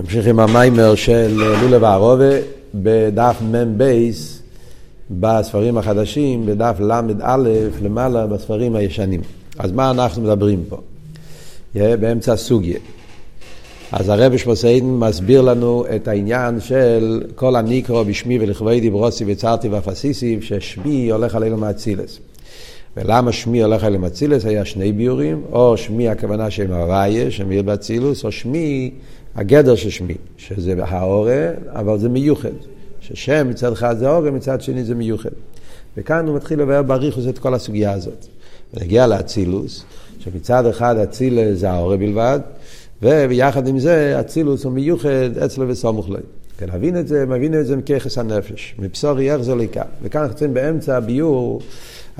נמשיך עם המיימר של לולה וערובה בדף מ"ב בספרים החדשים, בדף ל"א למעלה בספרים הישנים. אז מה אנחנו מדברים פה? באמצע סוגיה. אז הרבי שמוסיידן מסביר לנו את העניין של כל הניקרו בשמי ולכבודי דיברוסי וצרתי ואפסיסי, ששמי הולך עלינו מאצילס. ולמה שמי הולך עלינו מאצילס? היה שני ביורים, או שמי הכוונה שהם הוויה, שמיר באצילוס, או שמי הגדר של שמי, שזה האורה, אבל זה מיוחד. ששם מצד אחד זה אורה, מצד שני זה מיוחד. וכאן הוא מתחיל לבאר בריחוס את כל הסוגיה הזאת. ונגיע לאצילוס, שמצד אחד אצילס זה האורה בלבד, וביחד עם זה אצילוס הוא מיוחד אצלו וסמוך לו. להבין את זה, מבין את זה מככס הנפש, מבשורי יחזור לכאן. וכאן אנחנו נמצאים באמצע הביור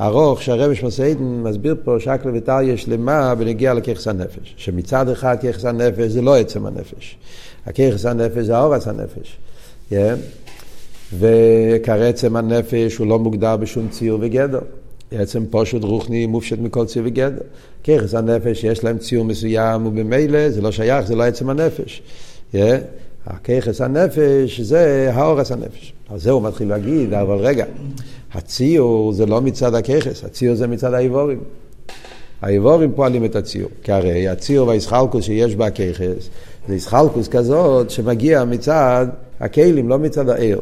ארוך שהרבי שמסעידן מסביר פה שקלה וטריה שלמה בנגיע לככס הנפש. שמצד אחד ככס הנפש זה לא עצם הנפש. הככס הנפש זה האורס הנפש. Yeah. וכרעצם הנפש הוא לא מוגדר בשום ציור וגדר. עצם פושט רוחני מופשט מכל ציור וגדר. ככס הנפש יש להם ציור מסוים ובמילא זה לא שייך, זה לא עצם הנפש. Yeah. הככס הנפש זה האורס הנפש. אז זה הוא מתחיל להגיד, אבל רגע, הציור זה לא מצד הככס, הציור זה מצד האיבורים. האיבורים פועלים את הציור, כי הרי הציור והאיסחלקוס שיש בככס זה איסחלקוס כזאת שמגיע מצד הכלים, לא מצד העיר.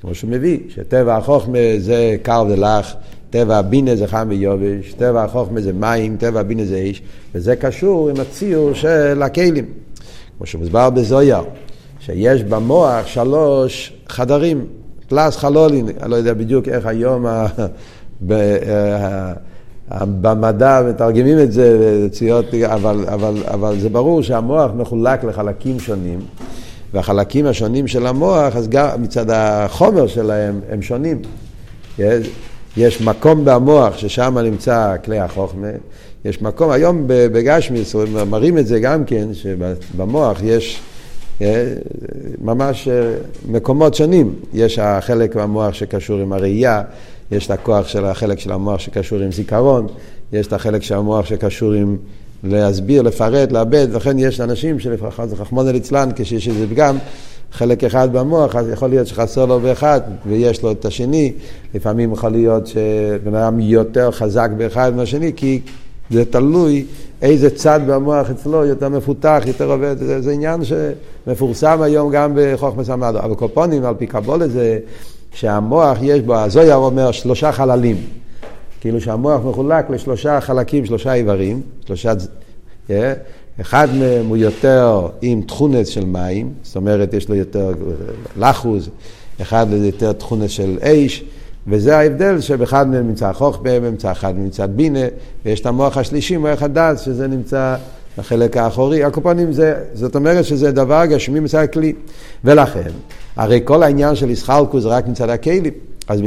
כמו שהוא מביא, שטבע החוכמה זה קר ולח, טבע הבינה זה חם ויובש, טבע החוכמה זה מים, טבע הבינה זה איש, וזה קשור עם הציור של הכלים. כמו שמוסבר בזויר, שיש במוח שלוש חדרים, פלס חלולין, אני לא יודע בדיוק איך היום ה... במדע מתרגמים את זה, ציות, אבל, אבל, אבל זה ברור שהמוח מחולק לחלקים שונים, והחלקים השונים של המוח, אז גם מצד החומר שלהם הם שונים. יש, יש מקום במוח ששם נמצא כלי החוכמה, יש מקום, היום בגשמיס מראים את זה גם כן, שבמוח יש אה, ממש אה, מקומות שונים. יש החלק במוח שקשור עם הראייה, יש את הכוח של החלק של המוח שקשור עם זיכרון, יש את החלק של המוח שקשור עם להסביר, לפרט, לאבד, לכן יש אנשים שלפחות זה חכמון אצלן, כשיש איזה פגם, חלק אחד במוח, אז יכול להיות שחסר לו באחד ויש לו את השני, לפעמים יכול להיות שבן אדם יותר חזק באחד מהשני, כי זה תלוי איזה צד במוח אצלו יותר מפותח, יותר עובד, זה, זה עניין שמפורסם היום גם בחוכמס המדו. אבל קופונים, על פי קבולה זה שהמוח יש בו, הזויר אומר שלושה חללים. כאילו שהמוח מחולק לשלושה חלקים, שלושה איברים, שלושה... Yeah. אחד מהם הוא יותר עם תכונס של מים, זאת אומרת יש לו יותר לחוז, אחד יותר תכונס של אש, וזה ההבדל שבאחד מהם נמצא חוכמה, נמצא אחד נמצא בינה, ויש את המוח השלישי, מוח הדס, שזה נמצא בחלק האחורי. הקופונים זה, זאת אומרת שזה דבר גשמי מצד הכלי. ולכן, הרי כל העניין של ישחלקו זה רק מצד הכלים. אז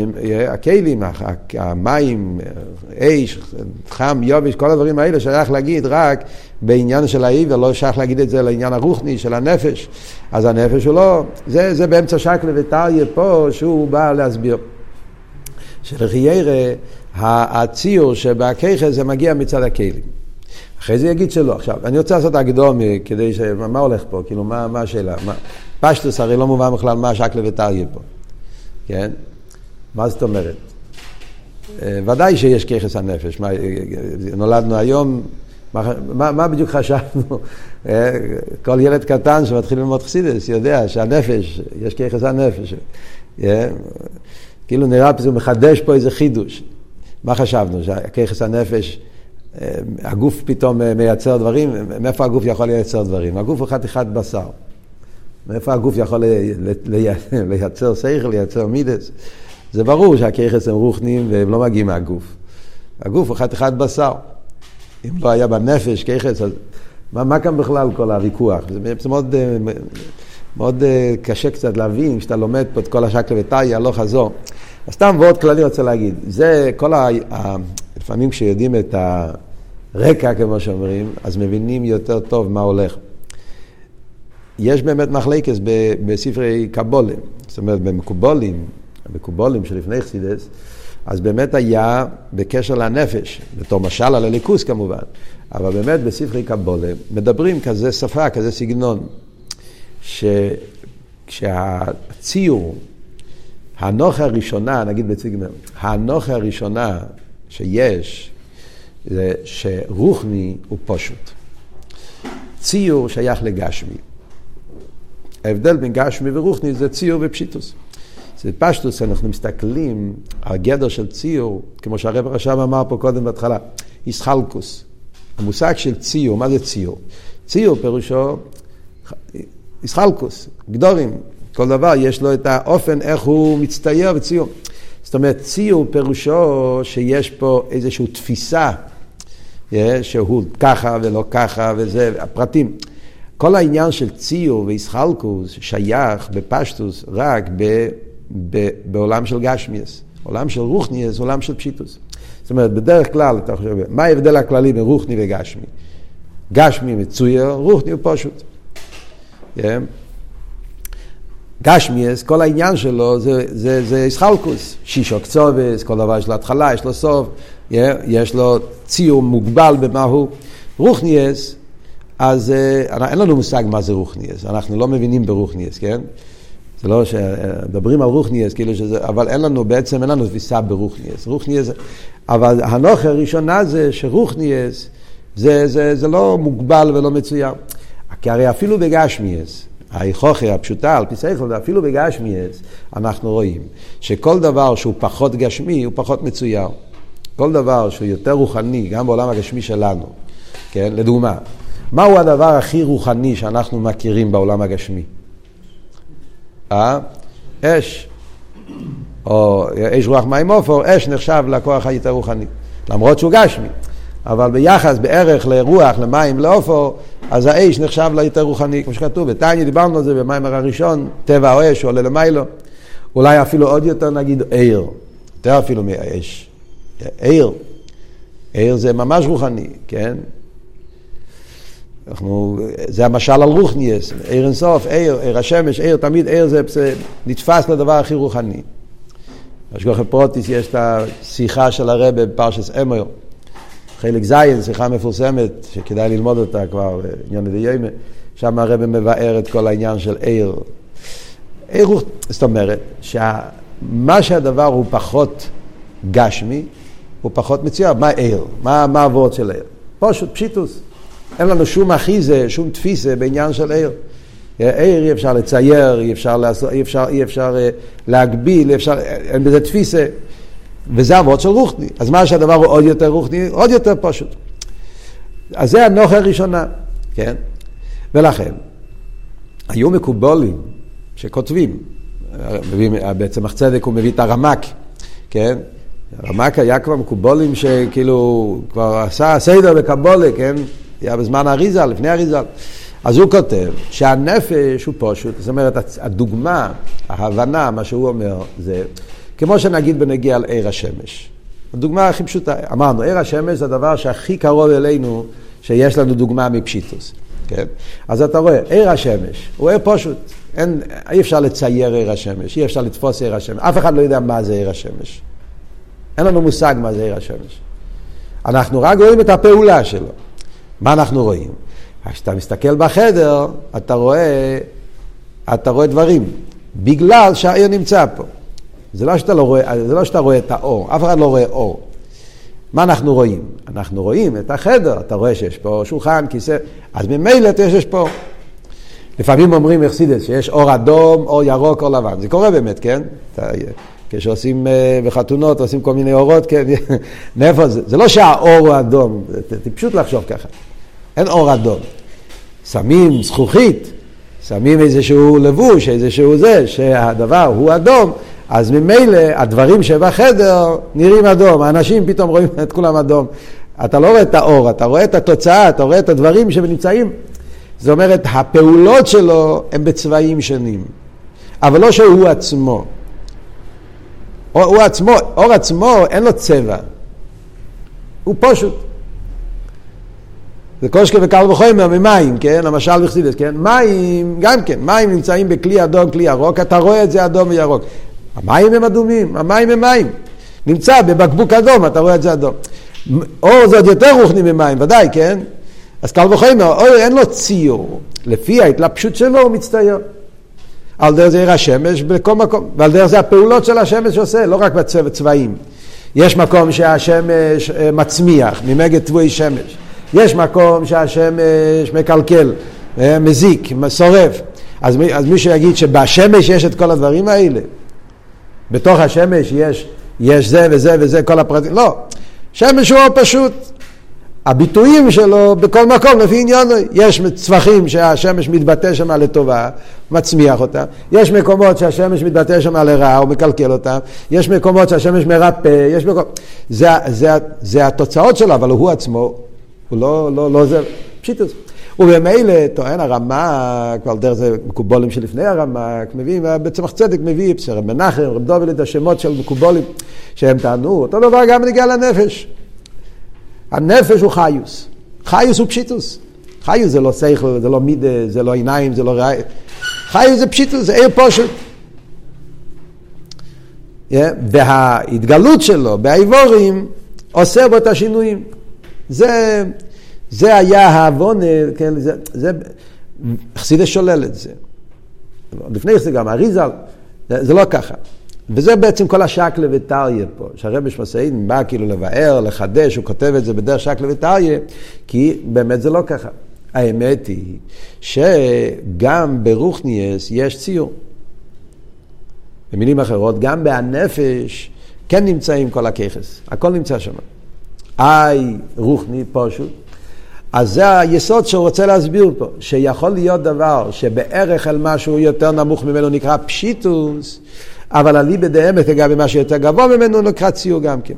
הכלים, המים, אש, חם, יובש, כל הדברים האלה שייך להגיד רק בעניין של העבר, לא שייך להגיד את זה לעניין הרוחני של הנפש. אז הנפש הוא לא, זה, זה באמצע שקלה וטריה פה שהוא בא להסביר. שלחיירה הציור שבכיכר זה מגיע מצד הכלים. אחרי זה יגיד שלא. עכשיו, אני רוצה לעשות הקדומי כדי ש... מה הולך פה? כאילו, מה, מה השאלה? מה... פשטוס הרי לא מובן בכלל מה שקלה וטריה פה. כן? מה זאת אומרת? אה, ודאי שיש ככס הנפש. מה, נולדנו היום, מה, מה, מה בדיוק חשבנו? אה, כל ילד קטן שמתחיל ללמוד חסידס יודע שהנפש, יש ככס הנפש. אה, כאילו נראה שהוא מחדש פה איזה חידוש. מה חשבנו? שככס הנפש, אה, הגוף פתאום אה, מייצר דברים? מאיפה הגוף יכול לייצר דברים? הגוף הוא חתיכת בשר. מאיפה הגוף יכול לייצר שכל, לייצר מידס? זה ברור שהככס הם רוחניים והם לא מגיעים מהגוף. הגוף הוא חתיכת בשר. אם לא היה בנפש ככס, אז מה, מה כאן בכלל כל הוויכוח? זה, זה מאוד, אה, קשה קצת להבין, כשאתה לומד פה את כל השקלה וטאי, הלוך חזור. אז סתם ועוד כללי רוצה להגיד, זה כל ה... לפעמים כשיודעים את הרקע, כמו שאומרים, אז מבינים יותר טוב מה הולך. יש באמת מחלקס בספרי קבולה, זאת אומרת במקובולים, המקובולים שלפני חסידס, אז באמת היה בקשר לנפש, בתור משל על הליכוס כמובן, אבל באמת בספרי קבולה מדברים כזה שפה, כזה סגנון, שכשהציור, הנוכה הראשונה, נגיד בציגמר, הנוכה הראשונה שיש, זה שרוחני הוא פשוט. ציור שייך לגשמי. ההבדל בין גשמי ורוחני זה ציור ופשיטוס. זה פשטוס, אנחנו מסתכלים על גדר של ציור, כמו שהרב הרשם אמר פה קודם בהתחלה, איסחלקוס. המושג של ציור, מה זה ציור? ציור פירושו איסחלקוס, גדורים. כל דבר יש לו את האופן איך הוא מצטייר בציור. זאת אומרת, ציור פירושו שיש פה איזושהי תפיסה, שהוא ככה ולא ככה וזה, הפרטים. כל העניין של ציור ואיסחלקוס שייך בפשטוס רק ב, ב, בעולם של גשמיאס. עולם של רוחניאס, עולם של פשיטוס. זאת אומרת, בדרך כלל, אתה חושב, מה ההבדל הכללי בין רוחני וגשמי? גשמי מצויר, רוחני הוא פשוט. Yeah. גשמיאס, כל העניין שלו זה, זה, זה איסחלקוס, שישו קצובס, כל דבר יש לו התחלה, יש לו סוף, יש לו ציור מוגבל במה הוא. רוחניאס, אז uh, אין לנו מושג מה זה רוחניאס, אנחנו לא מבינים ברוחניאס, כן? זה לא שמדברים על רוחניאס, כאילו שזה, אבל אין לנו, בעצם אין לנו תפיסה ברוחניאס. רוחניאס, אבל הנוכה הראשונה זה שרוחניאס, זה, זה, זה לא מוגבל ולא מצוין. כי הרי אפילו בגשמיאס, ההיכוכה הפשוטה על פי סייכל, אפילו בגשמיאס, אנחנו רואים שכל דבר שהוא פחות גשמי הוא פחות מצויר. כל דבר שהוא יותר רוחני, גם בעולם הגשמי שלנו, כן? לדוגמה, מהו הדבר הכי רוחני שאנחנו מכירים בעולם הגשמי? אה? אש. או אש רוח מים עופר, אש נחשב לכוח היותר רוחני. למרות שהוא גשמי. אבל ביחס, בערך לרוח, למים, לעופר, אז האש נחשב ליותר רוחני, כמו שכתוב. בתניא דיברנו על זה במיימר הראשון, טבע או אש עולה למיילו. אולי אפילו עוד יותר נגיד עיר, יותר אפילו מאש. עיר. עיר זה ממש רוחני, כן? אנחנו, זה המשל על רוחניאס, עיר אינסוף, עיר, עיר השמש, עיר, תמיד עיר זה, זה נתפס לדבר הכי רוחני. בשגוחי פרוטיס יש את השיחה של הרבה בפרשס אמר, חלק ז', שיחה מפורסמת, שכדאי ללמוד אותה כבר, עניין ודיימה, שם הרבה מבאר את כל העניין של עיר. עיר, זאת אומרת, שמה שהדבר הוא פחות גשמי, הוא פחות מצויר. מה עיר? מה, הוורד של עיר? פשוט, פשיטוס. אין לנו שום אחיזה, שום תפיסה בעניין של עיר. עיר אי אפשר לצייר, אי אפשר, לעשות, אי אפשר, אי אפשר אה, להגביל, אי אפשר, אין בזה תפיסה. וזה אבות של רוחני. אז מה שהדבר הוא עוד יותר רוחני, עוד יותר פשוט. אז זה הנוכה הראשונה, כן? ולכן, היו מקובולים שכותבים, בעצם צדק הוא מביא את הרמק, כן? הרמק היה כבר מקובולים שכאילו כבר עשה סדר בקבולה, כן? היה בזמן אריזה, לפני אריזה. אז הוא כותב שהנפש הוא פשוט, זאת אומרת, הדוגמה, ההבנה, מה שהוא אומר, זה כמו שנגיד בנגיע לעיר השמש. הדוגמה הכי פשוטה, אמרנו, עיר השמש זה הדבר שהכי קרוב אלינו, שיש לנו דוגמה מפשיטוס, כן? אז אתה רואה, עיר השמש, הוא עיר פשוט, אין, אי אפשר לצייר עיר השמש, אי אפשר לתפוס עיר השמש, אף אחד לא יודע מה זה עיר השמש. אין לנו מושג מה זה עיר השמש. אנחנו רק רואים את הפעולה שלו. מה אנחנו רואים? כשאתה מסתכל בחדר, אתה רואה, אתה רואה דברים, בגלל שהעיר נמצא פה. זה לא, שאתה לא רואה, זה לא שאתה רואה את האור, אף אחד לא רואה אור. מה אנחנו רואים? אנחנו רואים את החדר, אתה רואה שיש פה שולחן, כיסא, אז ממילא אתה שיש פה. לפעמים אומרים אכסידס שיש אור אדום, אור ירוק, אור לבן. זה קורה באמת, כן? אתה, כשעושים אה, בחתונות, עושים כל מיני אורות, כן? מאיפה זה? זה לא שהאור הוא אדום, זה פשוט לחשוב ככה. אין אור אדום. שמים זכוכית, שמים איזשהו לבוש, איזשהו זה, שהדבר הוא אדום, אז ממילא הדברים שבחדר נראים אדום, האנשים פתאום רואים את כולם אדום. אתה לא רואה את האור, אתה רואה את התוצאה, אתה רואה את הדברים שנמצאים. זאת אומרת, הפעולות שלו הן בצבעים שונים, אבל לא שהוא עצמו. הוא עצמו, אור עצמו אין לו צבע, הוא פשוט. זה קושקה וקל וחומר ממים, כן? למשל בחסידס, כן? מים, גם כן, מים נמצאים בכלי אדום, כלי ירוק, אתה רואה את זה אדום וירוק. המים הם אדומים, המים הם מים. נמצא בבקבוק אדום, אתה רואה את זה אדום. אור זה עוד יותר רוחני ממים, ודאי, כן? אז קל וחומר, אור אין לו ציור. לפי ההתלבשות שלו הוא מצטייר. על דרך זה עיר השמש בכל מקום, ועל דרך זה הפעולות של השמש עושה, לא רק בצבעים. יש מקום שהשמש אה, מצמיח, ממגד תבואי שמש. יש מקום שהשמש מקלקל, אה, מזיק, שורף. אז, מי, אז מישהו יגיד שבשמש יש את כל הדברים האלה. בתוך השמש יש, יש זה וזה וזה, כל הפרטים. לא. שמש הוא פשוט. הביטויים שלו בכל מקום לפי עניין, יש צמחים שהשמש מתבטא שם לטובה, מצמיח אותם, יש מקומות שהשמש מתבטא שם לרעה, הוא מקלקל אותם, יש מקומות שהשמש מרפא, יש מקומות, זה, זה, זה התוצאות שלו, אבל הוא עצמו, הוא לא, לא, לא זה, פשיטוס. ובמילא טוען הרמ"ק, ועל דרך זה מקובולים שלפני הרמ"ק, מביא, בצמח צדק מביא, רב מנחם, רב דובל את השמות של מקובולים שהם טענו, אותו דבר גם נגיע לנפש. הנפש הוא חיוס. חיוס הוא פשיטוס. חיוס זה לא שכל, זה לא מידה, זה לא עיניים, זה לא ראי. חיוס זה פשיטוס, זה עיר פושט. Yeah, וההתגלות שלו באיבורים עושה בו את השינויים. זה, זה היה העוון, כן, זה, זה, חסידה שולל את זה. לפני זה גם אריזל, זה, זה לא ככה. וזה בעצם כל השקלה וטריה פה, שהרבי שמסעידן בא כאילו לבאר, לחדש, הוא כותב את זה בדרך שקלה וטריה, כי באמת זה לא ככה. האמת היא שגם ברוכניאס יש ציור. במילים אחרות, גם בהנפש כן נמצאים כל הככס, הכל נמצא שם. איי, רוחני, פשוט. אז זה היסוד שהוא רוצה להסביר פה, שיכול להיות דבר שבערך על משהו יותר נמוך ממנו נקרא פשיטוס, אבל הליבה דאמת לגבי מה שיותר גבוה ממנו נקרא ציור גם כן.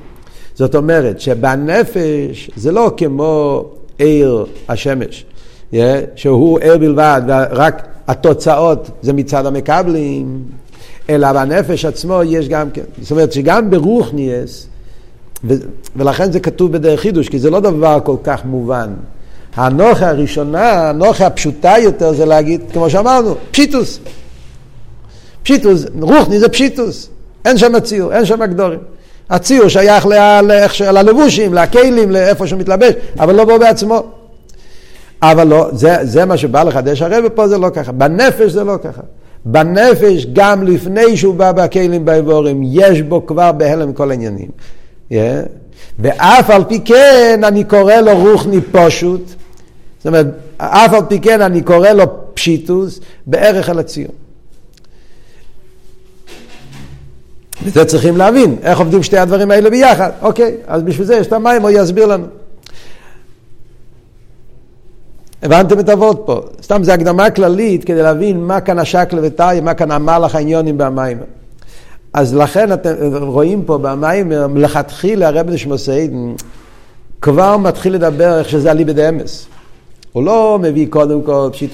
זאת אומרת שבנפש זה לא כמו עיר השמש, yeah, שהוא עיר בלבד ורק התוצאות זה מצד המקבלים, אלא בנפש עצמו יש גם כן. זאת אומרת שגם ברוך נהייס, ולכן זה כתוב בדרך חידוש, כי זה לא דבר כל כך מובן. הנוכה הראשונה, הנוכה הפשוטה יותר זה להגיד, כמו שאמרנו, פשיטוס. פשיטוס, רוחני זה פשיטוס, אין שם ציור, אין שם גדורים. הציור שייך ללבושים, לכלים, לאיפה שהוא מתלבש, אבל לא בו בעצמו. אבל לא, זה, זה מה שבא לחדש הרב פה זה לא ככה, בנפש זה לא ככה. בנפש, גם לפני שהוא בא בכלים באיבורים, יש בו כבר בהלם כל העניינים. Yeah. ואף על פי כן אני קורא לו רוחני פשוט, זאת אומרת, אף על פי כן אני קורא לו פשיטוס, בערך על הציור. וזה צריכים להבין, איך עובדים שתי הדברים האלה ביחד. אוקיי, אז בשביל זה יש את המים, הוא יסביר לנו. הבנתם את הוורד פה. סתם זו הקדמה כללית כדי להבין מה כאן השקל וטאי, מה כאן המהלך העניונים במים. אז לכן אתם רואים פה במים, מלכתחילה הרב נשמוסיידן כבר מתחיל לדבר איך שזה אליבא דאמס. הוא לא מביא קודם כל פשיט...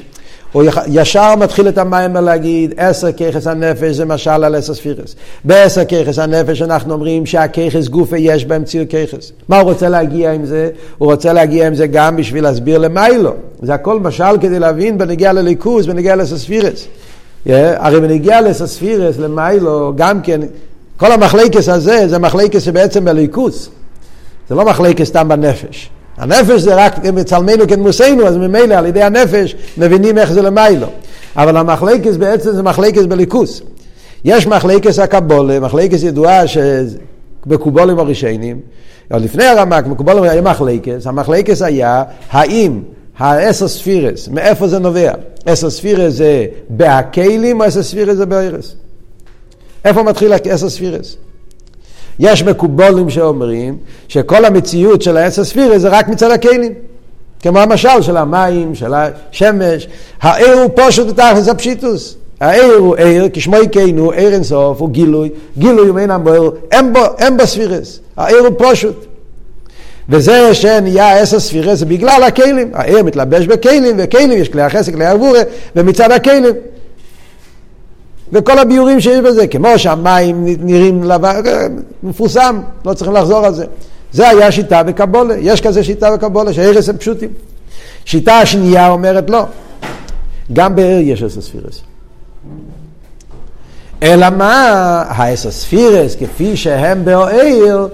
הוא ישר מתחיל את המים להגיד, עשר ככס הנפש זה משל על עשר ספירס. בעשר ככס הנפש אנחנו אומרים שהככס גופה יש בהם ציר ככס. מה הוא רוצה להגיע עם זה? הוא רוצה להגיע עם זה גם בשביל להסביר למיילו. זה הכל משל כדי להבין בנגיע לליכוז, בנגיע לעשר ספירס. Yeah, הרי בנגיע לעשר ספירס, למיילו, גם כן, כל המחלקס הזה זה מחלקס שבעצם בליכוז. זה לא מחלקס סתם בנפש. הנפש זה רק מצלמנו כדמוסנו, אז ממילא על ידי הנפש מבינים איך זה למיילו. אבל המחלקס בעצם זה מחלקס בליכוס. יש מחלקס הקבולה, מחלקס ידועה שבקובולים הראשונים, עוד לפני הרמק, מקובולים היה מחלקס, המחלקס היה האם העשר ספירס, מאיפה זה נובע? עשר ספירס זה בהכלים או עשר ספירס זה בארס? איפה מתחיל עשר ספירס? יש מקובולים שאומרים שכל המציאות של העשר ספירה זה רק מצד הכלים. כמו המשל של המים, של השמש. העיר הוא פשוט בתכלס הפשיטוס. העיר הוא עיר, כשמו יקיינו, עיר אינסוף, הוא גילוי. גילוי הוא אין המבואר, אין בו, אין בו ספירס. העיר הוא פשוט. וזה שנהיה עשר ספירס זה בגלל הכלים. העיר מתלבש בכלים, וכלים יש כלי החסק, כלי עבורה, ומצד הכלים. וכל הביורים שיש בזה, כמו שהמים נראים לבן, מפורסם, לא צריכים לחזור על זה. זה היה שיטה בקבולה, יש כזה שיטה בקבולה, שהרס הם פשוטים. שיטה השנייה אומרת לא, גם בער יש עשר ספירס. אלא מה, העשר ספירס כפי שהם בעיר,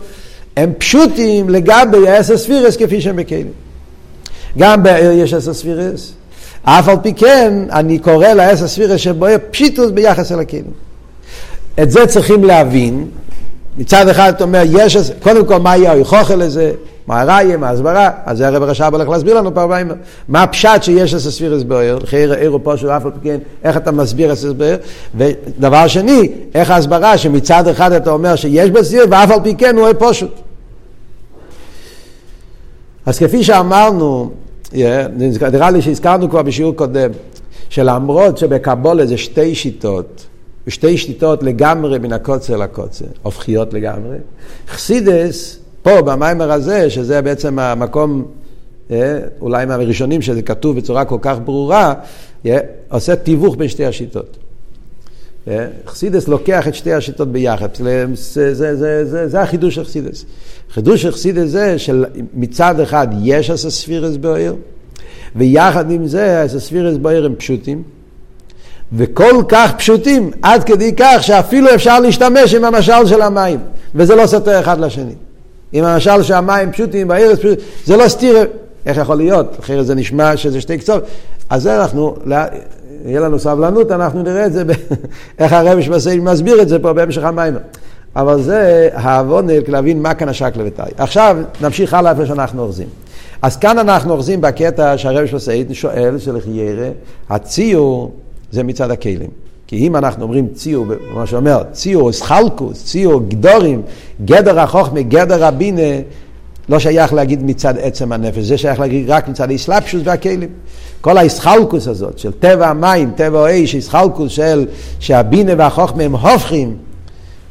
הם פשוטים לגבי העשר ספירס כפי שהם בכלים. גם בעיר יש עשר ספירס, אף על פי כן אני קורא לעשר ספירס שבוער פשיטוס ביחס אל הכלים. את זה צריכים להבין. מצד אחד אתה אומר, יש, קודם כל מה יהיה ההוכחה לזה, מה הראיה, מה ההסברה, אז זה הרב רש"ב הולך להסביר לנו פעמיים, מה הפשט שיש אצל ספירס באר, חייר עירו פה של אף על פי כן, איך אתה מסביר אצל באר, ודבר שני, איך ההסברה שמצד אחד אתה אומר שיש בסיר, ואף על פי כן הוא פשוט. אז כפי שאמרנו, נראה לי שהזכרנו כבר בשיעור קודם, שלמרות שבקבולה זה שתי שיטות, ושתי שיטות לגמרי מן הקוצר לקוצר, הופכיות לגמרי, חסידס פה, במיימר הזה, שזה בעצם המקום, אה, אולי מהראשונים שזה כתוב בצורה כל כך ברורה, עושה תיווך בין שתי השיטות. חסידס לוקח את שתי השיטות ביחד, זה, זה, זה, זה, זה, החידוש של חסידס. חידוש של חסידס זה שמצד אחד יש אסספירס בעיר, ויחד עם זה אסספירס בעיר הם פשוטים, וכל כך פשוטים, עד כדי כך שאפילו אפשר להשתמש עם המשל של המים, וזה לא סותר אחד לשני. אם המשל שהמים פשוטים פשוטים, זה לא סתיר, איך יכול להיות? אחרת זה נשמע שזה שתי קצות. אז זה אנחנו, יהיה לנו סבלנות, אנחנו נראה את זה, איך הרבי מסביר את זה פה בהמשך המים. אבל זה העוונל להבין מה כאן השקלא וטרי. עכשיו נמשיך הלאה איפה שאנחנו אוחזים. אז כאן אנחנו אוחזים בקטע שהרבי שמסעי שואל, של ירא, הציור זה מצד הכלים. כי אם אנחנו אומרים ציור, מה שאומר, ציור אסחלקוס, ציור גדורים, גדר החוכמה, גדר הבינה, לא שייך להגיד מצד עצם הנפש, זה שייך להגיד רק מצד האסלאפשוס והכלים. כל האסחלקוס הזאת של טבע המים, טבע האש, אסחלקוס של שהבינה והחוכמה הם הופכים,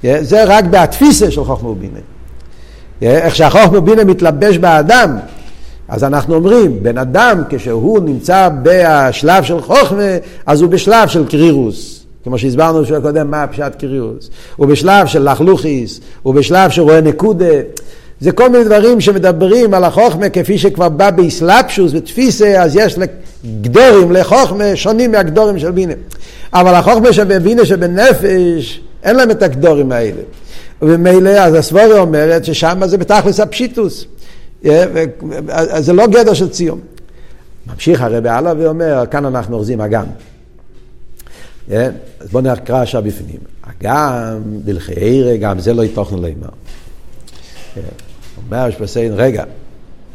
זה רק בתפיסה של חוכמה ובינה. איך שהחוכמה ובינה מתלבש באדם, אז אנחנו אומרים, בן אדם כשהוא נמצא בשלב של חוכמה, אז הוא בשלב של קרירוס. כמו שהסברנו בשביל הקודם, מה הפשט קריאוס. הוא בשלב של לחלוכיס, הוא בשלב שרואה נקודה. זה כל מיני דברים שמדברים על החוכמה כפי שכבר בא באסלאפשוס ותפיסה, אז יש גדורים לחוכמה שונים מהגדורים של בינה. אבל החוכמה שבבינה שבנפש, אין להם את הגדורים האלה. וממילא, אז הסבורה אומרת ששם זה בתכלס הפשיטוס. אז זה לא גדר של ציון. ממשיך הרבי הלאה ואומר, כאן אנחנו אוחזים אגם. כן? אז בואו נקרא עכשיו בפנים. גם בלחיירה, גם זה לא יתוכן לאמר. אומר שפסיין, רגע,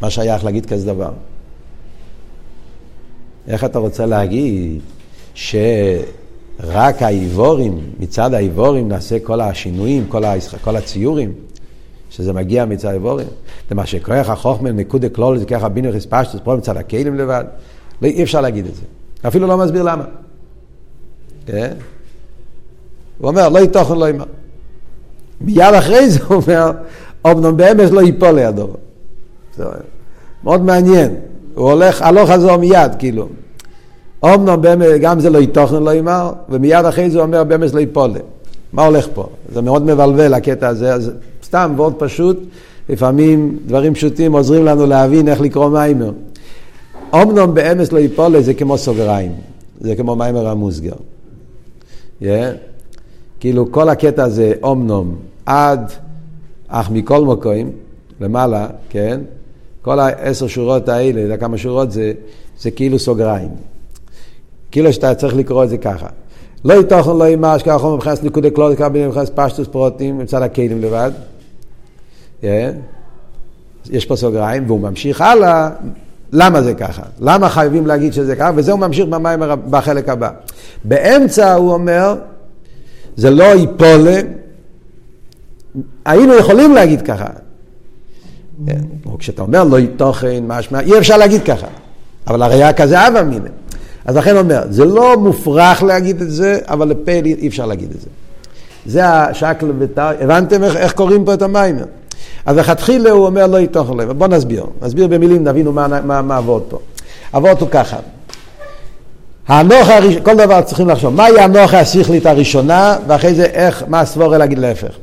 מה שייך להגיד כזה דבר? איך אתה רוצה להגיד שרק האיבורים, מצד האיבורים נעשה כל השינויים, כל, ה... כל הציורים, שזה מגיע מצד האיבורים? זה מה שכוח החוכמה נקודה כלול, זה ככה בינו חספשטוס, פה מצד הכלים לבד. לא, אי אפשר להגיד את זה. אפילו לא מסביר למה. כן? הוא אומר, לא יתוכן לא יאמר. מיד אחרי זה הוא אומר, אמנם באמס לא ייפול לידו. מאוד מעניין. הוא הולך הלוך חזור מיד, כאילו. אמנם באמס, גם זה לא יתוכן לא יאמר, ומיד אחרי זה הוא אומר, באמס לא ייפול. מה הולך פה? זה מאוד מבלבל הקטע הזה, אז סתם ועוד פשוט, לפעמים דברים פשוטים עוזרים לנו להבין איך לקרוא מיימר. אמנם באמס לא ייפול זה כמו סוגריים, זה כמו מיימר המוסגר. Yeah. כאילו כל הקטע הזה, אומנום, עד, אך מכל מקום, למעלה, כן? כל העשר שורות האלה, יודע כמה שורות זה, זה כאילו סוגריים. כאילו שאתה צריך לקרוא את זה ככה. לא יתוכן לא ימש, ככה חומר מבחינת נקודי כלול, ככה מבחינת פשטוס פרוטים, מצד הכלים לבד. Yeah. יש פה סוגריים, והוא ממשיך הלאה, למה זה ככה? למה חייבים להגיד שזה ככה? וזה הוא ממשיך במים בחלק הבא. באמצע הוא אומר, זה לא ייפולה, היינו יכולים להגיד ככה. כשאתה אומר לא תוכן, משמע, אי אפשר להגיד ככה. אבל הרי היה כזה אבא מיני. אז לכן אומר, זה לא מופרך להגיד את זה, אבל לפה אי אפשר להגיד את זה. זה השקל וטר, הבנתם איך, איך קוראים פה את המיימר? אז לכתחילה הוא אומר לא יתוכן לב. בוא נסביר. נסביר במילים, נבינו מה, מה, פה. עבוד הוא ככה. הנוח הראשון, כל דבר צריכים לחשוב, מהי הנוח השכלית הראשונה, ואחרי זה איך, מה הסבורה להגיד להפך.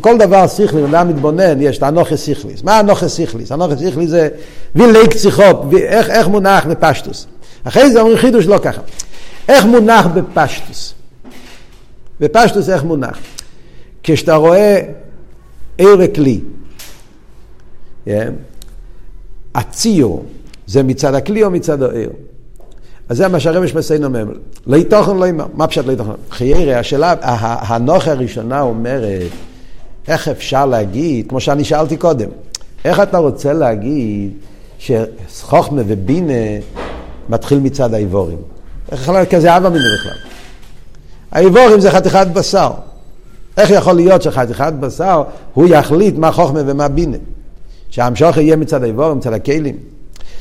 כל דבר שכלי, אדם מתבונן, יש את הנוחס שכליס. מה הנוחס שכליס? הנוחס שכליס זה וילייק ציחופ, איך, איך מונח בפשטוס. אחרי זה אומרים חידוש לא ככה. איך מונח בפשטוס? בפשטוס איך מונח? כשאתה רואה עיר וכלי, yeah, הציור, זה מצד הכלי או מצד העיר. אז זה מה שהרמש מסיין אומר. לא יתוכן לא יאמר. מה פשוט לא יתוכן? חיירי, השאלה, הנוכה הראשונה אומרת, איך אפשר להגיד, כמו שאני שאלתי קודם, איך אתה רוצה להגיד שחוכמה ובינה מתחיל מצד האיבורים? איך כזה אבא מיני בכלל? האיבורים זה חתיכת בשר. איך יכול להיות שחתיכת בשר הוא יחליט מה חוכמה ומה בינה? שהמשוך יהיה מצד האיבורים, מצד הכלים.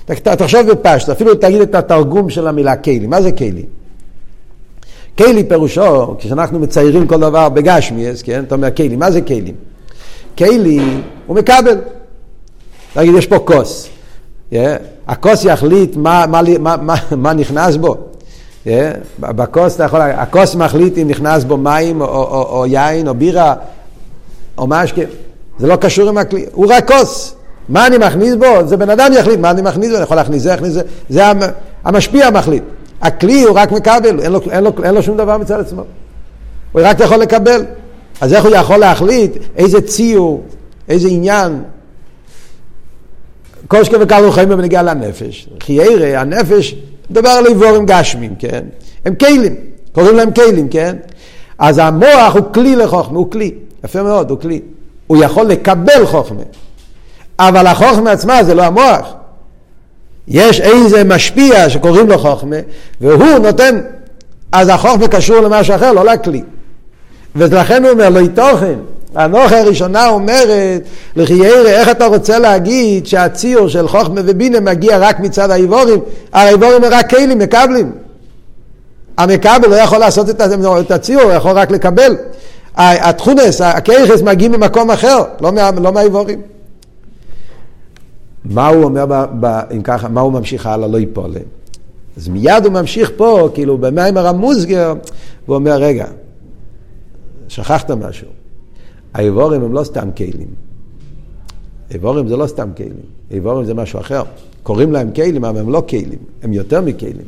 תחשוב בפשט, אפילו תגיד את התרגום של המילה כלים. מה זה כלים? כלי פירושו, כשאנחנו מציירים כל דבר בגשמיאס, כן? אתה אומר כלים, מה זה כלים? כלי הוא מקבל. נגיד, יש פה כוס. Yeah. הכוס יחליט מה, מה, מה, מה, מה נכנס בו. Yeah. בכוס אתה יכול, הכוס מחליט אם נכנס בו מים או, או, או, או יין או בירה או משקה. זה לא קשור עם הכלי, הוא רק כוס. מה אני מכניס בו? זה בן אדם יחליט מה אני מכניס בו, אני יכול להכניס זה, להכניס זה, זה המשפיע מחליט. הכלי הוא רק מקבל, אין לו, אין לו, אין לו שום דבר מצד עצמו. הוא רק יכול לקבל. אז איך הוא יכול להחליט איזה ציור, איזה עניין? כל שכם וקל חיים בנגיע לנפש. חיירה, הנפש, מדבר על איבורים גשמים, כן? הם כלים, קוראים להם כלים, כן? אז המוח הוא כלי לחוכמה, הוא כלי. יפה מאוד, הוא כלי. הוא יכול לקבל חוכמה. אבל החוכמה עצמה זה לא המוח. יש איזה משפיע שקוראים לו חוכמה, והוא נותן, אז החוכמה קשור למשהו אחר, לא לכלי. ולכן הוא אומר, לא תוכן. הנוכה הראשונה אומרת, לחיירה, איך אתה רוצה להגיד שהציור של חוכמה ובינה מגיע רק מצד האיבורים? האיבורים הם רק כלים, מקבלים. המקבל לא יכול לעשות את הציור, הוא יכול רק לקבל. התכונס, הכיכס מגיעים ממקום אחר, לא, מה, לא מהאיבורים. מה הוא אומר, ב, ב, אם ככה, מה הוא ממשיך הלאה, לא ייפול. אז מיד הוא ממשיך פה, כאילו במיימר המוסגר, והוא אומר, רגע, שכחת משהו. האיבורים הם לא סתם כלים. איבורים זה לא סתם כלים, איבורים זה משהו אחר. קוראים להם כלים, אבל הם לא כלים, הם יותר מכלים.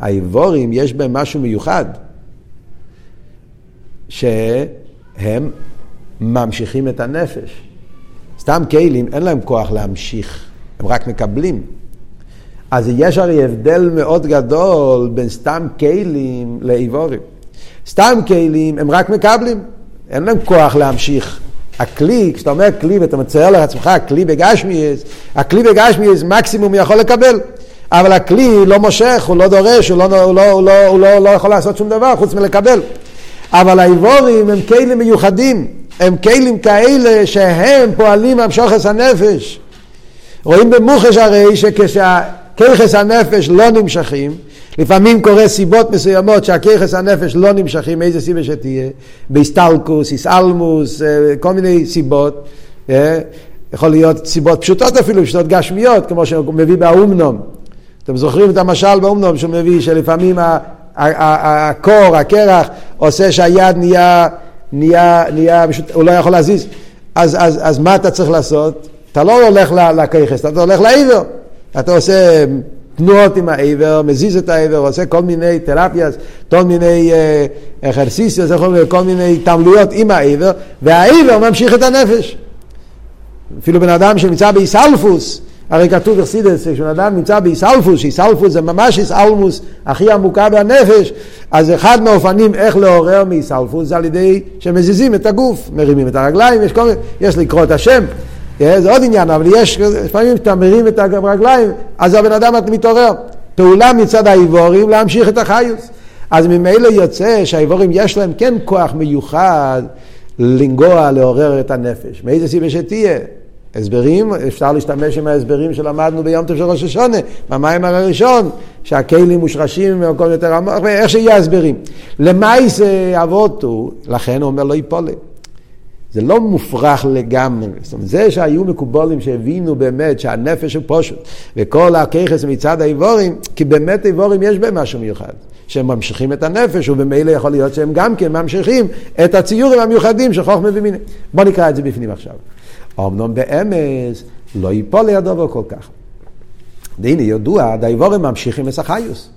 האיבורים יש בהם משהו מיוחד, שהם ממשיכים את הנפש. סתם כלים, אין להם כוח להמשיך, הם רק מקבלים. אז יש הרי הבדל מאוד גדול בין סתם כלים לאיבורים. סתם כלים הם רק מקבלים, אין להם כוח להמשיך. הכלי, כשאתה אומר כלי ואתה מצייר לעצמך כלי בגשמיאס, הכלי בגשמיאס מקסימום יכול לקבל. אבל הכלי לא מושך, הוא לא דורש, הוא לא, הוא לא, הוא לא, הוא לא, לא יכול לעשות שום דבר חוץ מלקבל. אבל האיבורים הם כלים מיוחדים, הם כלים כאלה שהם פועלים המשוכס הנפש. רואים במוחש הרי שכשהכיכס הנפש לא נמשכים, לפעמים קורה סיבות מסוימות שהכיכס הנפש לא נמשכים, איזה סיבה שתהיה, בהסטלקוס, איסאלמוס, אה, כל מיני סיבות. אה, יכול להיות סיבות פשוטות אפילו, פשוטות גשמיות, כמו שהוא מביא באומנום. אתם זוכרים את המשל באומנום שהוא מביא, שלפעמים הקור, הקרח, עושה שהיד נהיה, נהיה, נהיה, הוא לא יכול להזיז. אז, אז, אז מה אתה צריך לעשות? אתה לא הולך לכיכס, אתה הולך לעבר. אתה עושה תנועות עם העבר, מזיז את העבר, עושה כל מיני תרפיאס, כל מיני אכרסיסיות, uh, כל מיני תעמלויות עם העבר, והעבר ממשיך את הנפש. אפילו בן אדם שנמצא באיסלפוס, הרי כתוב בחסידס, כשבן אדם נמצא באיסלפוס, שאיסלפוס זה ממש איסלמוס הכי עמוקה בנפש, אז אחד מהאופנים איך לעורר מאיסלפוס זה על ידי שמזיזים את הגוף, מרימים את הרגליים, יש, כל, יש לקרוא את השם, אה, זה עוד עניין, אבל יש, לפעמים אתה מרים את הרגליים, אז הבן אדם מתעורר. פעולה מצד האיבורים להמשיך את החיוס. אז ממילא יוצא שהאיבורים יש להם כן כוח מיוחד לנגוע, לעורר את הנפש. מאיזה סיבה שתהיה? הסברים, אפשר להשתמש עם ההסברים שלמדנו ביום טוב של ראש השונה, במים הראשון, שהכלים מושרשים במקום יותר עמוק, איך שיהיה הסברים. למאי זה אבותו, לכן הוא אומר לא ייפולה. זה לא מופרך לגמרי. זאת אומרת, זה שהיו מקובולים שהבינו באמת שהנפש הוא פושט, וכל הככס מצד האיבורים, כי באמת האיבורים יש בהם משהו מיוחד. שהם ממשיכים את הנפש, ובמילא יכול להיות שהם גם כן ממשיכים את הציורים המיוחדים של חוכמה ומיני. בואו נקרא את זה בפנים עכשיו. אמנם באמס לא ייפול לידו כל כך. והנה ידוע, דאיבורים ממשיכים את החיוס.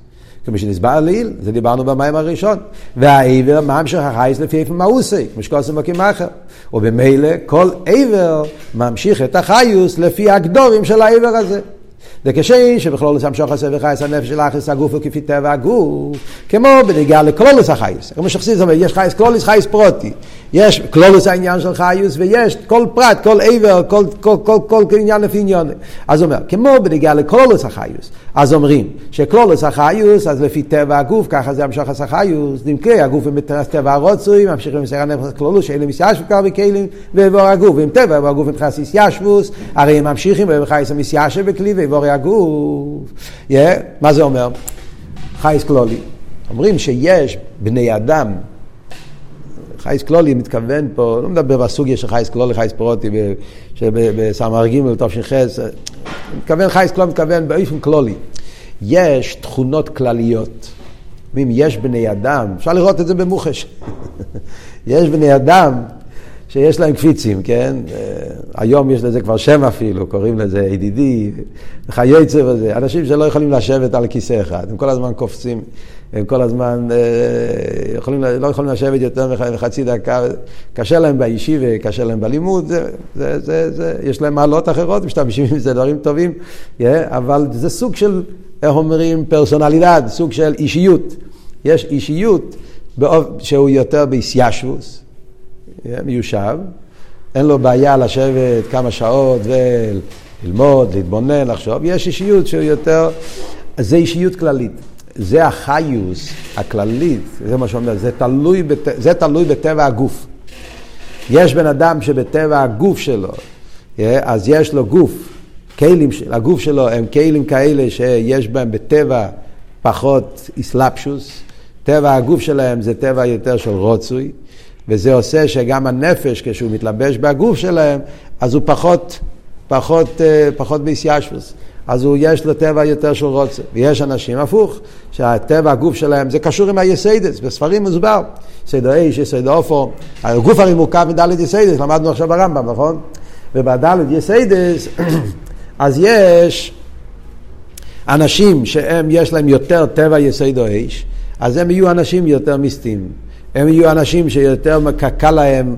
כמו שנסבר לעיל, זה דיברנו במים הראשון. והעבר ממשיך החייס לפי איפה עושה, כמו שקוסם מקים אחר. ובמילא כל עבר ממשיך את החיוס לפי הגדורים של העבר הזה. וכשם שבכלולוס המשוך עשה וחייס הנפש של אחס הגוף הוא כפי טבע הגוף, כמו בנגיעה לכלולוס החייס. כמו שחסיד אומר, יש חייס קלולוס, חייס פרוטי. יש קלולוס העניין של חייס, ויש כל פרט, כל עבר, כל, כל, כל, כל, כל עניין לפי עניון. אז אומר, כמו בנגיעה לקלולוס החייס, אז אומרים שקלולוס החייס, אז לפי טבע הגוף, ככה זה המשוך עשה חייס, נמקרה הגוף עם טבע הרוצוי, ממשיכים למסר הנפש קלולוס, שאין להם ישבו כבר בכלים, ואיבור הגוף, ועם טבע, ואיבור הגוף נכנס ישבוס, הרי הם ממשיכים, ובחייס המסיישב בכלי, ואיבור הגוף. Yeah, מה זה אומר? חייס קלולי. אומרים שיש בני אדם, חייס קלולי מתכוון פה, לא מדבר בסוגיה של חייס קלולי, חייס פרוטי, בסמ"ר ג' תש"ח, מתכוון חייס קלולי, מתכוון באופן קלולי. יש תכונות כלליות. אומרים, יש בני אדם, אפשר לראות את זה במוחש. יש בני אדם שיש להם קפיצים, כן? אה, היום יש לזה כבר שם אפילו, קוראים לזה ידידי, חייצר וזה. אנשים שלא יכולים לשבת על כיסא אחד, הם כל הזמן קופצים, הם כל הזמן אה, יכולים, לא יכולים לשבת יותר מחצי דקה, קשה להם באישי וקשה להם בלימוד, זה, זה, זה, זה, יש להם מעלות אחרות, משתמשים עם זה דברים טובים, yeah, אבל זה סוג של, איך אומרים, פרסונלידד, סוג של אישיות. יש אישיות שהוא יותר באיסיישבוס. מיושב, אין לו בעיה לשבת כמה שעות וללמוד, להתבונן, לחשוב, יש אישיות שהוא יותר, זה אישיות כללית. זה החיוס הכללית, זה מה שאומר, זה תלוי, בת, זה תלוי בטבע הגוף. יש בן אדם שבטבע הגוף שלו, אז יש לו גוף, כלים, הגוף שלו הם כלים כאלה שיש בהם בטבע פחות איסלפשוס, טבע הגוף שלהם זה טבע יותר של רוצוי, וזה עושה שגם הנפש, כשהוא מתלבש בגוף שלהם, אז הוא פחות, פחות, אה, פחות בהתיישבות. אז הוא, יש לו טבע יותר של רוצה. ויש אנשים הפוך, שהטבע הגוף שלהם, זה קשור עם היסודות, בספרים מוסבר. יסוד האש, יסוד העפר, הגוף הרי מורכב מד' יסודות, למדנו עכשיו ברמב"ם, נכון? ובד' יסודות, אז יש אנשים שהם, יש להם יותר טבע יסוד האש, אז הם יהיו אנשים יותר מיסטיים. הם יהיו אנשים שיותר קל להם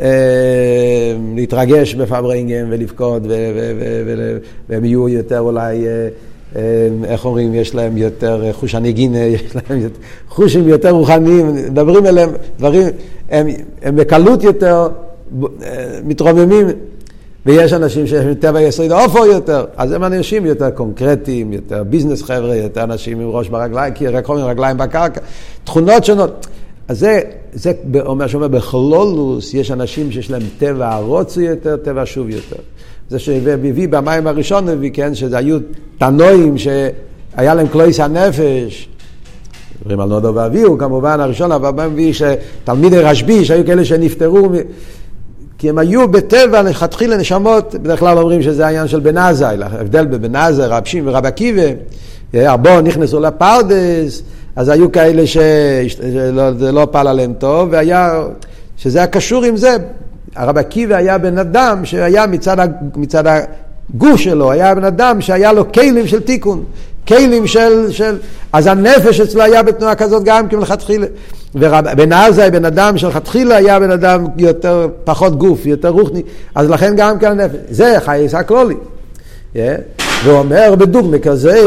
אה, להתרגש בפברינגן ולבכות, והם יהיו יותר אולי, אה, אה, איך אומרים, יש להם יותר חוש הנגינה, יש להם יותר, חושים יותר רוחניים, מדברים אליהם דברים, הם, הם בקלות יותר מתרוממים. ויש אנשים שיש להם טבע יסוד אופו יותר, אז הם אנשים יותר קונקרטיים, יותר ביזנס חבר'ה, יותר אנשים עם ראש ברגליים, כי רק רגליים בקרקע, תכונות שונות. אז זה, זה אומר שאומר, בכלולוס יש אנשים שיש להם טבע הרוצי יותר, טבע שוב יותר. זה שהביא במים הראשון, הביא, כן, שזה היו תנועים שהיה להם קלויס הנפש. מדברים על נודו ואביהו, כמובן הראשון, אבל מביא שתלמידי רשב"י, שהיו כאלה שנפטרו, כי הם היו בטבע לכתחילה נשמות, בדרך כלל אומרים שזה העניין של בן עזאי, ההבדל בבן עזאי, רב שמעון ורב עקיבא, הרבה נכנסו לפרדס, אז היו כאלה שזה לא פעל עליהם טוב, והיה, שזה היה קשור עם זה. הרב עקיבא היה בן אדם שהיה מצד, מצד הגוף שלו, היה בן אדם שהיה לו כלים של תיקון, כלים של, של... אז הנפש אצלו היה בתנועה כזאת גם כמלכתחילה. ובן עזה, בן אדם שלכתחילה היה בן אדם יותר, פחות גוף, יותר רוחני, אז לכן גם כן הנפש. זה חייס הכלולי. Yeah. והוא אומר בדוגמא כזה,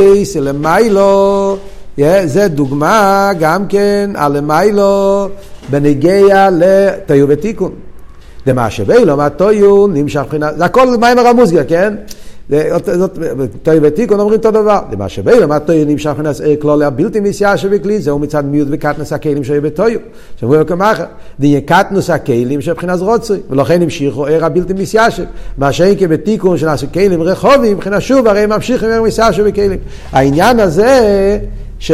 שלמיילו זה דוגמה גם כן על מיילו בנגיע לתיו ותיקון. דמה שבאילו, מה תויו נמשך מבחינה, זה הכל מים הרמוזגיה, כן? תויו ותיקון אומרים אותו דבר. דמה שבאילו, מה תויו נמשך מבחינת כלולי הבלתי מסיעה שבכלי, זהו מצד מיעוט וקטנס הכלים שהיו בתויו. שאומרים כמחה, דהיה קטנוס הכלים שבחינת רוצוי, ולכן המשיכו ער הבלתי מסיעה שב. מה שאין כבתיקון שנעשו כלים רחובים, מבחינת שוב, הרי ממשיכים ער מסיעה שבכלים. העניין הזה ש...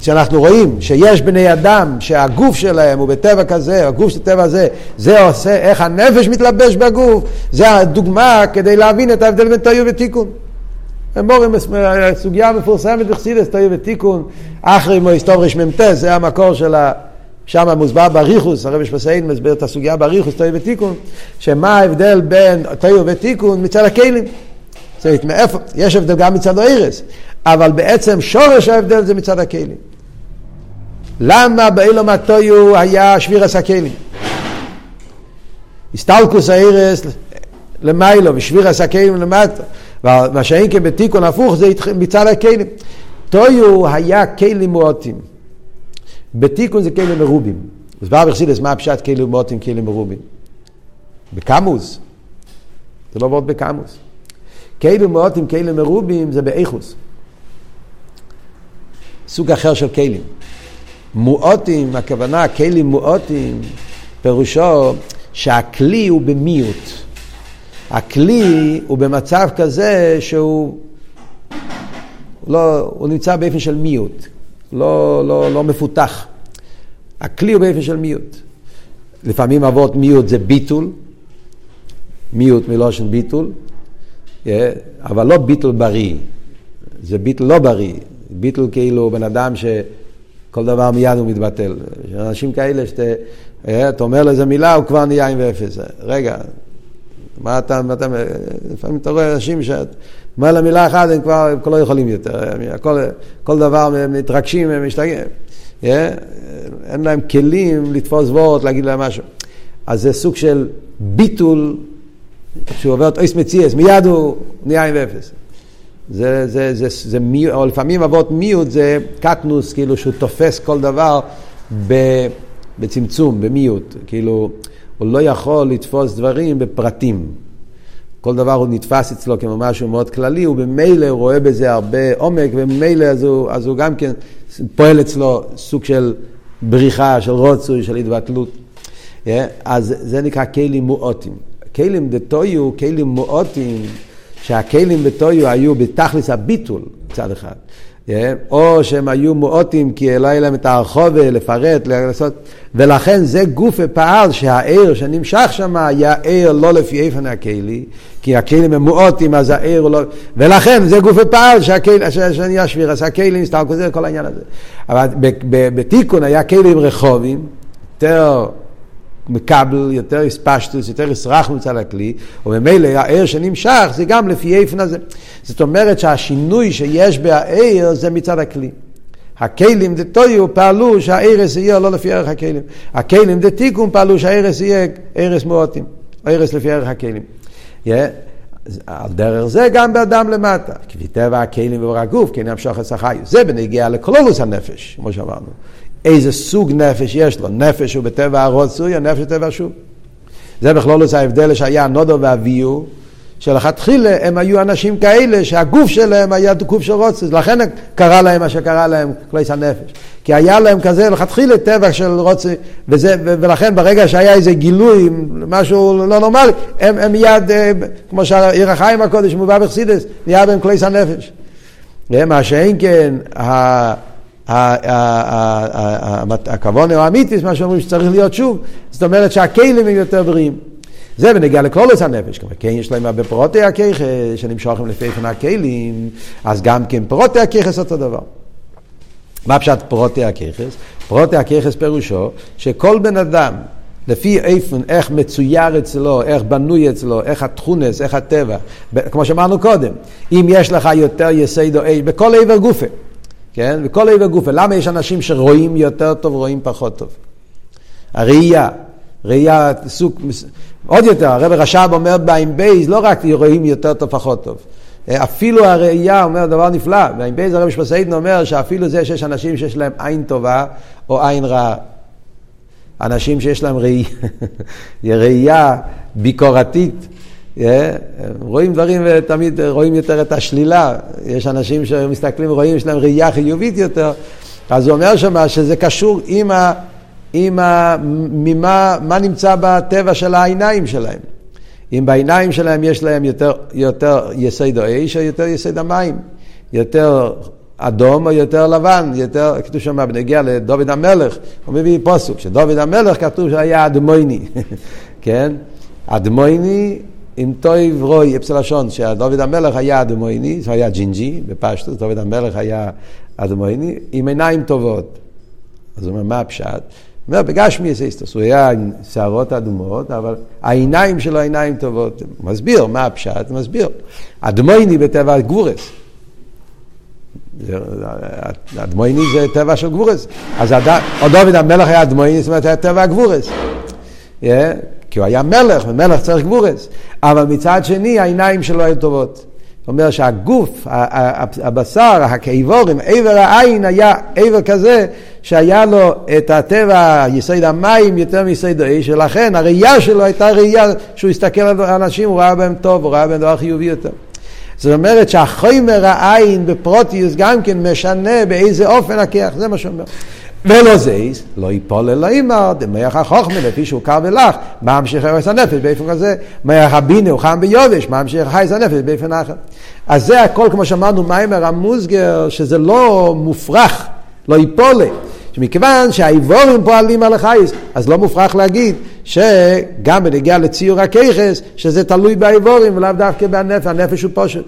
שאנחנו רואים שיש בני אדם שהגוף שלהם הוא בטבע כזה, הגוף של טבע הזה, זה עושה איך הנפש מתלבש בגוף, זה הדוגמה כדי להבין את ההבדל בין תאיר ותיקון. אמורים, סוגיה מפורסמת בחסידס, תאיר ותיקון, אחרי מויסטוב רמ"ט, זה המקור של ה... שם מוסבר בריחוס, הרבי שפסיין מסביר את הסוגיה בריחוס, תאיר ותיקון, שמה ההבדל בין תאיר ותיקון מצד הכלים. זאת אומרת, מאיפה, יש הבדל גם מצד האירס, אבל בעצם שורש ההבדל זה מצד הכלים. למה באילום הטויו היה שבירס הכלים? הסטלקוס האירס למיילו ושבירס הכלים למטה. ומה שאין כן בתיקון הפוך זה מצד הכלים. טויו היה כלים מועטים. בתיקון זה כלים מרובים. אז בא בחסידס, מה הפשט כלים מועטים, כלים מרובים? בקמוס. זה לא עבוד בקמוס. כלים מועטים, כלים מרובים, זה באיכוס. סוג אחר של כלים. מועטים, הכוונה, כלים מועטים, פירושו שהכלי הוא במיעוט. הכלי הוא במצב כזה שהוא לא, הוא נמצא באופן של מיעוט, לא, לא, לא מפותח. הכלי הוא באופן של מיעוט. לפעמים אבות מיעוט זה ביטול, מיעוט מלושן ביטול, אבל לא ביטול בריא, זה ביטול לא בריא, ביטול כאילו בן אדם שכל דבר מיד הוא מתבטל. אנשים כאלה שאתה אתה אומר לו איזה מילה, הוא כבר נהיה עם ואפס. רגע, מה אתה, מה אתה, לפעמים אתה רואה אנשים שאת אומר לה מילה אחת, הם כבר, כבר לא יכולים יותר, כל, כל דבר מתרגשים, הם משתגעים. אין להם כלים לתפוס וורט, להגיד להם משהו. אז זה סוג של ביטול, כשהוא עובר את אויס מציאס, מיד הוא נהיה עם ואפס. זה, זה, זה, זה, זה מיעוט, או לפעמים אבות מיעוט זה קטנוס, כאילו שהוא תופס כל דבר ב, בצמצום, במיעוט. כאילו, הוא לא יכול לתפוס דברים בפרטים. כל דבר הוא נתפס אצלו כמו משהו מאוד כללי, הוא רואה בזה הרבה עומק, וממילא אז אז הוא גם כן פועל אצלו סוג של בריחה, של רוצוי, של התבטלות. Yeah, אז זה נקרא כלים מועטים. כלים דתויו, כלים מועטים, שהכלים בתויו היו בתכלס הביטול מצד אחד. או שהם היו מועטים כי לא היה להם את הרחובה לפרט, לעשות, ולכן זה גוף ופעל שהעיר שנמשך שם היה עיר לא לפי איפן הכלי, כי הכלים הם מועטים אז העיר הוא לא, ולכן זה גוף ופעל שנהיה שביר, אז הכלים סתם כזה, כל העניין הזה. אבל בתיקון היה כלים רחובים, יותר מקבל, יותר הספשטוס, יותר הסרחנו מצד הכלי, וממילא העיר שנמשך זה גם לפי איפן הזה. זאת אומרת שהשינוי שיש בעיר זה מצד הכלי. הכלים דתויו פעלו שהערס יהיה לא לפי ערך הכלים. הכלים דתיקון פעלו שהערס יהיה ערס מועטים, ערס לפי ערך הכלים. על דרך זה גם באדם למטה, כפי טבע הכלים ובגוף, כן ימשוך את החיו. זה בנגיע לכלולוס הנפש, כמו שאמרנו. איזה סוג נפש יש לו, נפש הוא בטבע הרוצוי, או נפש בטבע השוק. זה בכלולוס ההבדל שהיה נודו ואביהו, שלכתחילה הם היו אנשים כאלה שהגוף שלהם היה גוף של רוצוי, לכן קרה להם מה שקרה להם, כלייס הנפש. כי היה להם כזה לכתחילה טבע של רוצוי, וזה, ולכן ברגע שהיה איזה גילוי, משהו לא נורמלי, הם, הם מיד, אה, כמו שעיר החיים הקודש מובא בחסידס, נהיה בהם כלייס הנפש. מה שאין כן, הכוון או האמיתיס, מה שאומרים שצריך להיות שוב, זאת אומרת שהכלים הם יותר בריאים. זה בנגיע לקלולוס הנפש, כלומר כן יש להם הרבה פירותי הכיכס שנמשכים לפי פני הכלים, אז גם כן פירותי הכיכס אותו דבר. מה פשט פירותי הכיכס? פירותי הכיכס פירושו שכל בן אדם, לפי איפן, איך מצויר אצלו, איך בנוי אצלו, איך התכונס, איך הטבע, כמו שאמרנו קודם, אם יש לך יותר יסיידו אש, בכל עבר גופה, כן? בכל עבר גופה. למה יש אנשים שרואים יותר טוב, רואים פחות טוב? הראייה, ראייה סוג, עוד יותר, הרב רש"ב אומר בעין בייז, לא רק רואים יותר טוב, פחות טוב. אפילו הראייה אומר דבר נפלא, בעין בייז הרב שפסיידן אומר שאפילו זה שיש אנשים שיש להם עין טובה או עין רעה. אנשים שיש להם ראייה, ראייה ביקורתית, רואים דברים ותמיד רואים יותר את השלילה. יש אנשים שמסתכלים ורואים, יש להם ראייה חיובית יותר. אז הוא אומר שמה שזה קשור עם ה... עם ה... ממה, מה נמצא בטבע של העיניים שלהם. אם בעיניים שלהם יש להם יותר, יותר יסוד האש או יותר יסוד המים, יותר אדום או יותר לבן, יותר, כתוב שם בנוגע לדוד המלך, הוא מביא פסוק, שדוד המלך כתוב שהיה אדמוני, כן? אדמוני עם טוב רואי, אפס לשון, שדוד המלך היה אדמוני, זה היה ג'ינג'י בפשטות, דוד המלך היה אדמוני, עם עיניים טובות. אז הוא אומר, מה הפשט? אומר, בגשמי אסיסטוס, הוא היה עם שערות אדומות, אבל העיניים שלו עיניים טובות. הוא מסביר, מה הפשט? הוא מסביר. אדמויני בטבע גבורס. אדמויני זה טבע של גבורס. אז דוד המלך היה אדמויני, זאת אומרת, היה טבע גבורס. כי הוא היה מלך, ומלך צריך גבורס. אבל מצד שני, העיניים שלו היו טובות. זאת אומרת שהגוף, הבשר, הכאיבורים, עבר העין היה עבר כזה שהיה לו את הטבע, יסוד המים יותר מיסוד האש, ולכן הראייה שלו הייתה ראייה שהוא הסתכל על אנשים, הוא ראה בהם טוב, הוא ראה בהם דבר חיובי יותר. זאת אומרת שהחומר העין בפרוטיוס גם כן משנה באיזה אופן הכיח, זה מה שאומר. ולא זייס, לא ייפול אלא אימר, דמייח החוכמה, לפי שהוא קר ולח, מה המשיך הרס הנפש באופן כזה, מייח הבינה הוא חם ביובש, מה המשיך חייס הנפש באופן אחר. אז זה הכל, כמו שאמרנו, מיימר המוסגר, שזה לא מופרך, לא ייפולה. שמכיוון שהאיבורים פועלים על החייס, אז לא מופרך להגיד שגם בנגיע לציור הכיכס, שזה תלוי באיבורים ולאו דווקא בנפש, הנפש הוא פושט.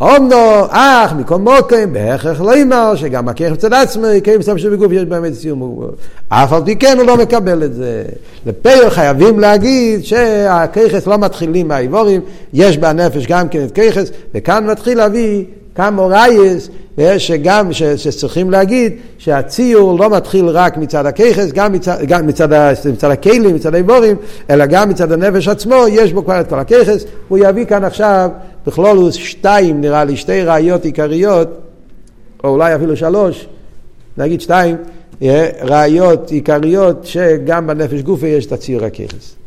אומנו, אך, מכל מוקם, בהכרח לא יאמר, שגם הכיכס מצד עצמו, יקיים בסוף של בגוף, יש באמת מוגבל. אף על פי כן הוא לא מקבל את זה. לפייר חייבים להגיד שהכיכס לא מתחילים מהאיבורים, יש בנפש גם כן את כיכס, וכאן מתחיל להביא כמה רייס, שגם, שצריכים להגיד שהציור לא מתחיל רק מצד הכיכס, גם מצד, גם מצד, מצד הכלים, מצד האיבורים, אלא גם מצד הנפש עצמו, יש בו כבר את כל הכיכס, הוא יביא כאן עכשיו בכלולוס שתיים, נראה לי, שתי ראיות עיקריות, או אולי אפילו שלוש, נגיד שתיים, ראיות עיקריות שגם בנפש גופה יש את הציור הכיכס.